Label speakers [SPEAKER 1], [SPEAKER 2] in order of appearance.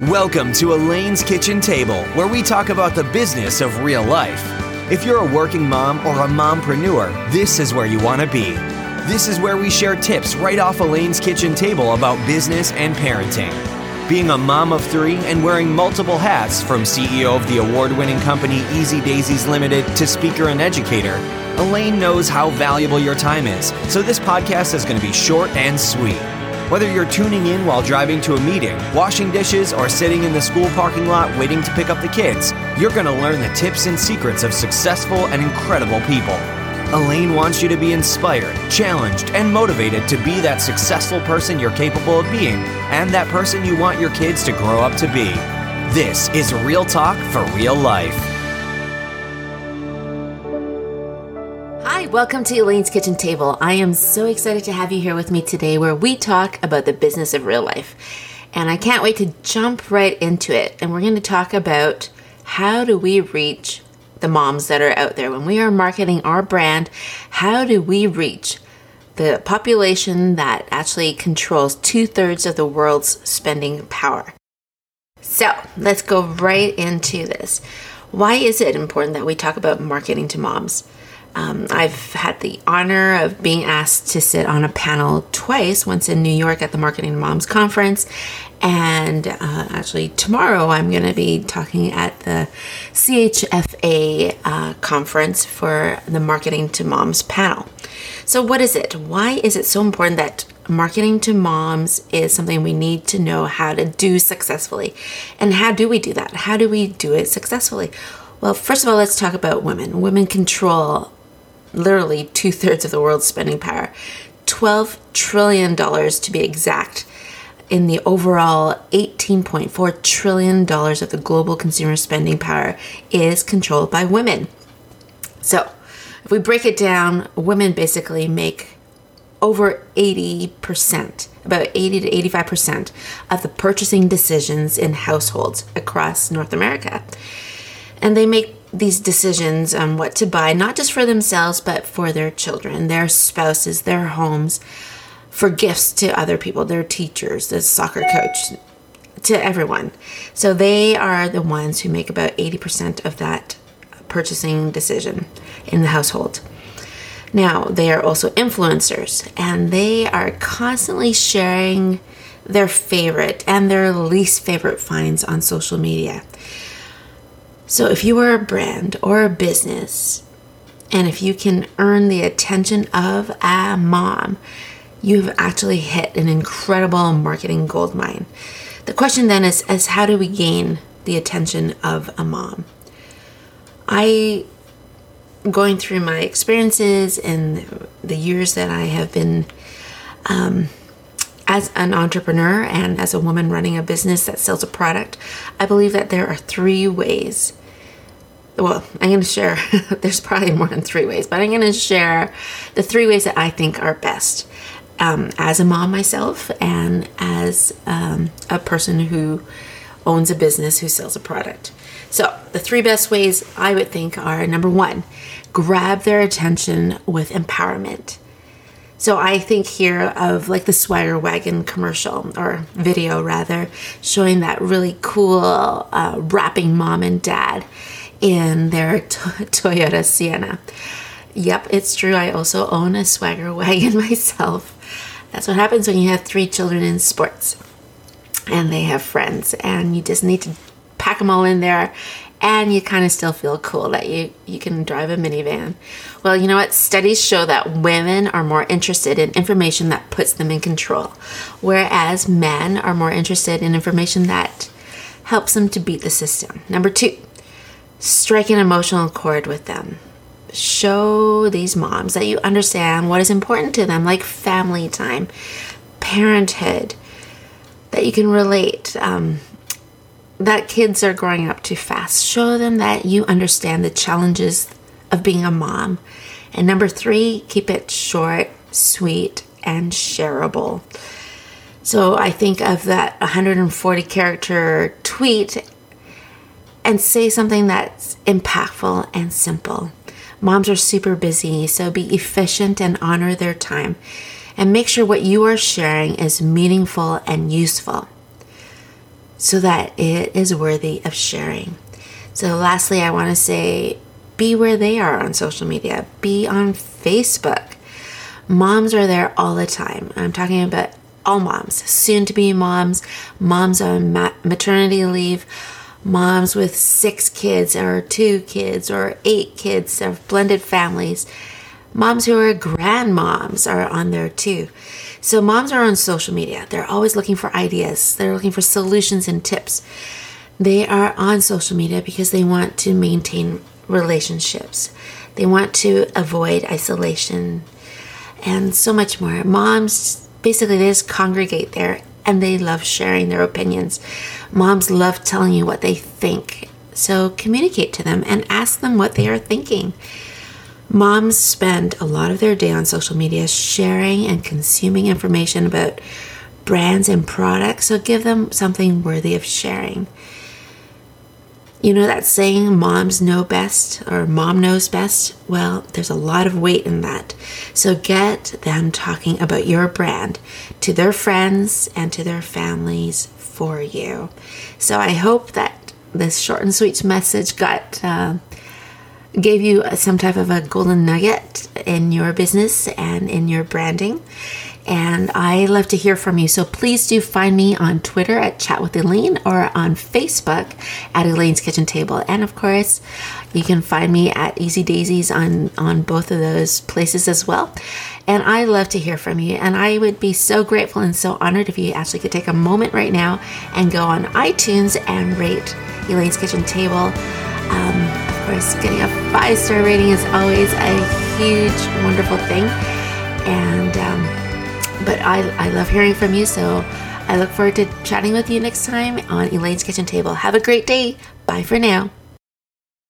[SPEAKER 1] Welcome to Elaine's Kitchen Table, where we talk about the business of real life. If you're a working mom or a mompreneur, this is where you want to be. This is where we share tips right off Elaine's Kitchen Table about business and parenting. Being a mom of three and wearing multiple hats, from CEO of the award winning company Easy Daysies Limited to speaker and educator, Elaine knows how valuable your time is, so this podcast is going to be short and sweet. Whether you're tuning in while driving to a meeting, washing dishes, or sitting in the school parking lot waiting to pick up the kids, you're going to learn the tips and secrets of successful and incredible people. Elaine wants you to be inspired, challenged, and motivated to be that successful person you're capable of being and that person you want your kids to grow up to be. This is Real Talk for Real Life.
[SPEAKER 2] Welcome to Elaine's Kitchen Table. I am so excited to have you here with me today where we talk about the business of real life. And I can't wait to jump right into it. And we're going to talk about how do we reach the moms that are out there when we are marketing our brand? How do we reach the population that actually controls two thirds of the world's spending power? So let's go right into this. Why is it important that we talk about marketing to moms? Um, I've had the honor of being asked to sit on a panel twice, once in New York at the Marketing Moms Conference, and uh, actually tomorrow I'm going to be talking at the CHFA uh, conference for the Marketing to Moms panel. So, what is it? Why is it so important that marketing to moms is something we need to know how to do successfully? And how do we do that? How do we do it successfully? Well, first of all, let's talk about women. Women control literally two thirds of the world's spending power. $12 trillion to be exact in the overall $18.4 trillion of the global consumer spending power is controlled by women. So, if we break it down, women basically make over 80%, about 80 to 85% of the purchasing decisions in households across North America. And they make these decisions on what to buy, not just for themselves, but for their children, their spouses, their homes, for gifts to other people, their teachers, the soccer coach, to everyone. So they are the ones who make about 80% of that purchasing decision in the household. Now, they are also influencers and they are constantly sharing their favorite and their least favorite finds on social media. So, if you are a brand or a business, and if you can earn the attention of a mom, you've actually hit an incredible marketing gold mine. The question then is, is how do we gain the attention of a mom? I, going through my experiences and the years that I have been um, as an entrepreneur and as a woman running a business that sells a product, I believe that there are three ways. Well, I'm going to share, there's probably more than three ways, but I'm going to share the three ways that I think are best um, as a mom myself and as um, a person who owns a business who sells a product. So, the three best ways I would think are number one, grab their attention with empowerment. So I think here of like the Swagger Wagon commercial or video rather, showing that really cool uh, rapping mom and dad in their t- Toyota Sienna. Yep, it's true. I also own a Swagger Wagon myself. That's what happens when you have three children in sports and they have friends, and you just need to pack them all in there and you kind of still feel cool that you you can drive a minivan. Well, you know what? Studies show that women are more interested in information that puts them in control, whereas men are more interested in information that helps them to beat the system. Number 2, strike an emotional chord with them. Show these moms that you understand what is important to them, like family time, parenthood, that you can relate. Um, that kids are growing up too fast. Show them that you understand the challenges of being a mom. And number three, keep it short, sweet, and shareable. So I think of that 140 character tweet and say something that's impactful and simple. Moms are super busy, so be efficient and honor their time. And make sure what you are sharing is meaningful and useful. So that it is worthy of sharing. So, lastly, I want to say be where they are on social media, be on Facebook. Moms are there all the time. I'm talking about all moms, soon to be moms, moms on maternity leave, moms with six kids or two kids or eight kids or blended families. Moms who are grandmoms are on there too. So, moms are on social media. They're always looking for ideas, they're looking for solutions and tips. They are on social media because they want to maintain relationships, they want to avoid isolation, and so much more. Moms basically they just congregate there and they love sharing their opinions. Moms love telling you what they think. So communicate to them and ask them what they are thinking. Moms spend a lot of their day on social media sharing and consuming information about brands and products, so give them something worthy of sharing. You know that saying, moms know best or mom knows best? Well, there's a lot of weight in that. So get them talking about your brand to their friends and to their families for you. So I hope that this short and sweet message got. Uh, gave you some type of a golden nugget in your business and in your branding and I love to hear from you. So please do find me on Twitter at Chat with Elaine or on Facebook at Elaine's Kitchen Table. And of course, you can find me at Easy Daysies on, on both of those places as well. And I love to hear from you. And I would be so grateful and so honored if you actually could take a moment right now and go on iTunes and rate Elaine's Kitchen Table. Getting a five star rating is always a huge, wonderful thing. And um, but I, I love hearing from you, so I look forward to chatting with you next time on Elaine's Kitchen Table. Have a great day. Bye for now.